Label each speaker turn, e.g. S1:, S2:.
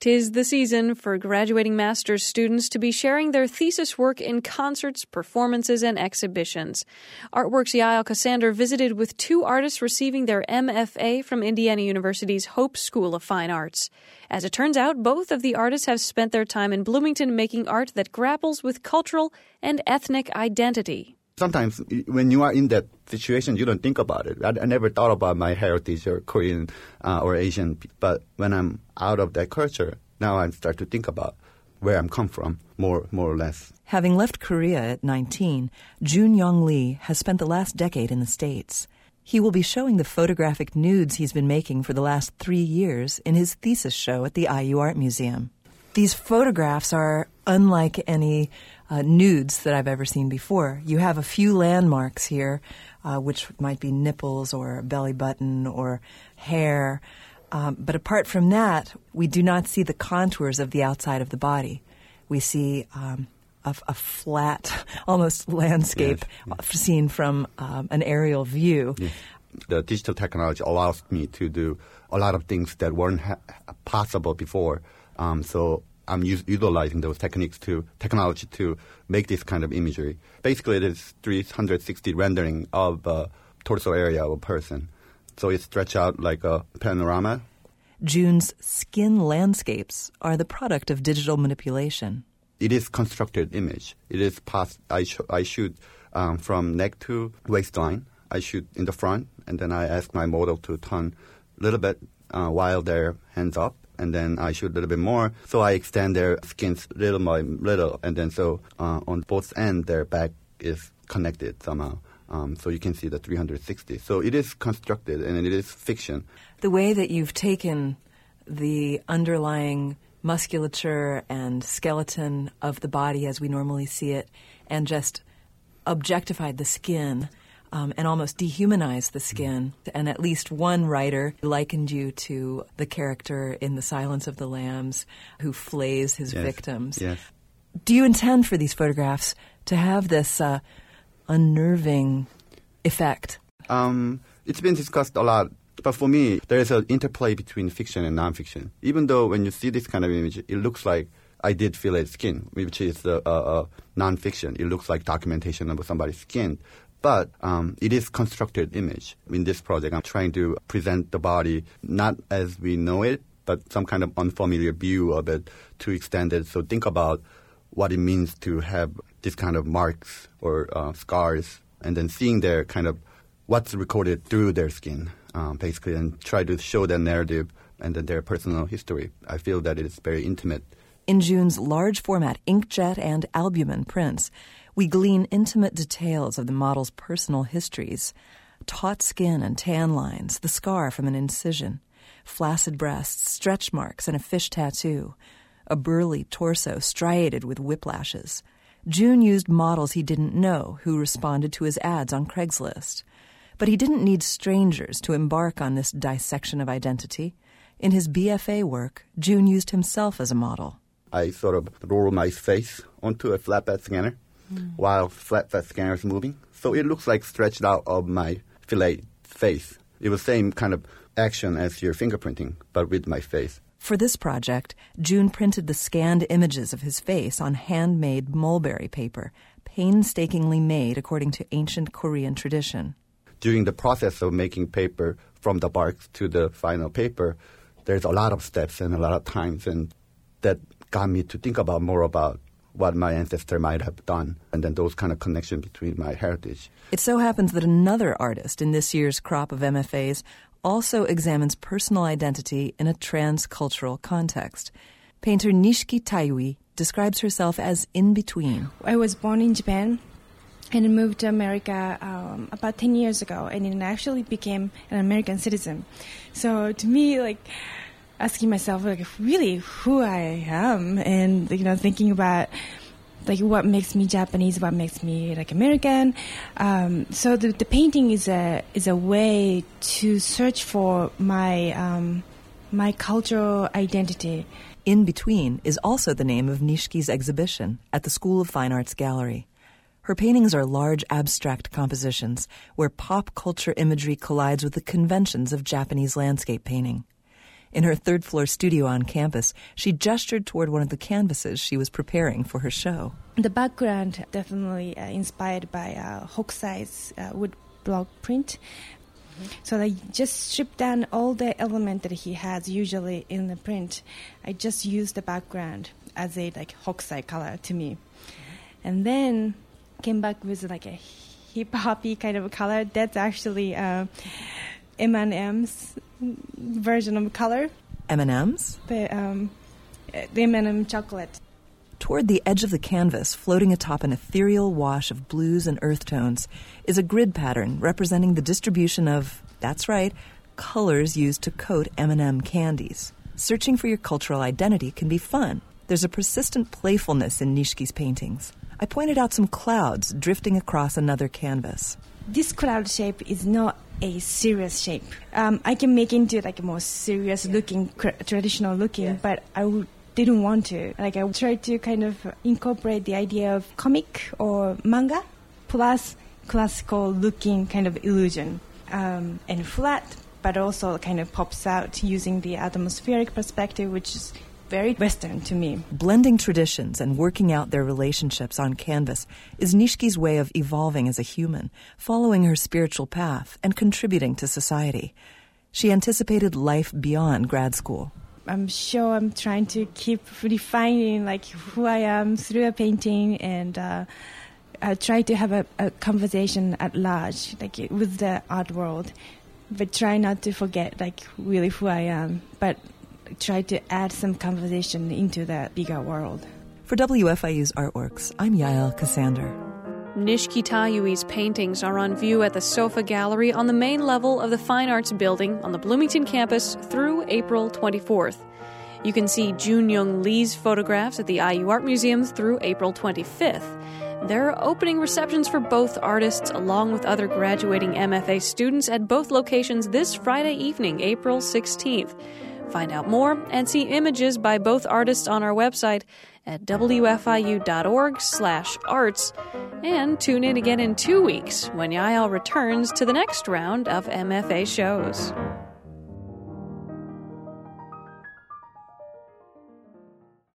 S1: Tis the season for graduating master's students to be sharing their thesis work in concerts, performances, and exhibitions. Artworks Yael Ksander visited with two artists receiving their MFA from Indiana University's Hope School of Fine Arts. As it turns out, both of the artists have spent their time in Bloomington making art that grapples with cultural and ethnic identity
S2: sometimes when you are in that situation, you don't think about it. I, I never thought about my heritage or Korean uh, or Asian, but when I'm out of that culture, now I start to think about where I'm come from, more more or less.
S3: Having left Korea at 19, Jun Young Lee has spent the last decade in the States. He will be showing the photographic nudes he's been making for the last three years in his thesis show at the IU Art Museum. These photographs are unlike any uh, nudes that I've ever seen before. You have a few landmarks here, uh, which might be nipples or belly button or hair. Um, but apart from that, we do not see the contours of the outside of the body. We see um, a, a, flat, almost landscape yes. seen from um, an aerial view. Yes.
S2: The digital technology allows me to do a lot of things that weren't ha- possible before. Um, so I'm us- utilizing those techniques to technology to make this kind of imagery. Basically, it is 360 rendering of the torso area of a person. So it stretch out like a panorama.
S3: Jun's skin landscapes are the product of digital manipulation.
S2: It is constructed image. It is past. I, sh- I shoot um, from neck to waistline. I shoot in the front, and then I ask my model to turn a little bit uh, while their hands up and then I shoot a little bit more. So I extend their skins little by little, and then so uh, on both ends their back is connected somehow. Um, so you can see the 360. So it is constructed and it is fiction.
S3: The way that you've taken the underlying musculature and skeleton of the body as we normally see it and just objectified the skin um, and almost dehumanize the skin. And at least one writer likened you to the character in The Silence of the Lambs who flays his
S2: yes.
S3: victims.
S2: Yes.
S3: Do you intend for these photographs to have this uh, unnerving effect?
S2: Um, it's been discussed a lot. But for me, there is an interplay between fiction and nonfiction. Even though when you see this kind of image, it looks like I did fillet skin, which is a, a, a nonfiction. It looks like documentation of somebody's skin but um, it is constructed image. In this project, I'm trying to present the body not as we know it, but some kind of unfamiliar view of it to extend it. So think about what it means to have this kind of marks or uh, scars, and then seeing their kind of what's recorded through their skin, um, basically, and try to show their narrative and then their personal history. I feel that it is very intimate.
S3: In Jun's large format inkjet and albumen prints, we glean intimate details of the model's personal histories taut skin and tan lines, the scar from an incision, flaccid breasts, stretch marks, and a fish tattoo, a burly torso striated with whiplashes. Jun used models he didn't know who responded to his ads on Craigslist. But he didn't need strangers to embark on this dissection of identity. In his BFA work, June used himself as a model.
S2: I sort of roll my face onto a flatbed scanner mm. while flatbed scanner is moving. So it looks like stretched out of my fillet face. It was same kind of action as your fingerprinting, but with my face.
S3: For this project, Jun printed the scanned images of his face on handmade mulberry paper, painstakingly made according to ancient Korean tradition.
S2: During the process of making paper from the bark to the final paper, there's a lot of steps and a lot of times, and that got me to think about more about what my ancestor might have done, and then those kind of connection between my heritage.
S3: It so happens that another artist in this year's crop of MFAs also examines personal identity in a transcultural context. Painter Nishiki Taiwi describes herself as in between.
S4: I was born in Japan and moved to America um, about 10 years ago, and then actually became an American citizen. So to me, like, asking myself like really who I am and you know thinking about like what makes me Japanese, what makes me like American. Um, so the, the painting is a is a way to search for my um, my cultural identity.
S3: In Between is also the name of Nishiki's exhibition at the School of Fine Arts Gallery. Her paintings are large abstract compositions where pop culture imagery collides with the conventions of Japanese landscape painting. In her third floor studio on campus, she gestured toward one of the canvases she was preparing for her show.
S4: The background definitely uh, inspired by uh, Hokusai's uh, wood block print. So I just stripped down all the element that he has usually in the print. I just used the background as a like Hokusai color to me, and then came back with like a hip hoppy kind of color. That's actually uh, M&M's version of color.
S3: M&Ms?
S4: The um, the M&M chocolate.
S3: Toward the edge of the canvas, floating atop an ethereal wash of blues and earth tones, is a grid pattern representing the distribution of, that's right, colors used to coat M&M candies. Searching for your cultural identity can be fun. There's a persistent playfulness in Nishiki's paintings. I pointed out some clouds drifting across another canvas.
S4: This cloud shape is not a serious shape. Um, I can make into like a more serious looking, cr- traditional looking, but I w- didn't want to. Like I tried to kind of incorporate the idea of comic or manga plus classical looking kind of illusion um, and flat, but also kind of pops out using the atmospheric perspective, which is very Western to me.
S3: Blending traditions and working out their relationships on canvas is Nishiki's way of evolving as a human, following her spiritual path, and contributing to society. She anticipated life beyond grad school.
S4: I'm sure I'm trying to keep refining like who I am through a painting and uh, I try to have a, a, conversation at large, like with the art world, but try not to forget like really who I am. But try to add some conversation into the bigger world.
S3: For WFIU's artworks, I'm Yael Ksander.
S1: Nishiki Tayui's paintings are on view at the Sofa Gallery on the main level of the Fine Arts Building on the Bloomington campus through April 24th. You can see Jun Young Lee's photographs at the IU Art Museum through April 25th. There are opening receptions for both artists, along with other graduating MFA students, at both locations this Friday evening, April 16th. Find out more and see images by both artists on our website at wfiu.org/arts and tune in again in 2 weeks when Yael returns to the next round of MFA shows.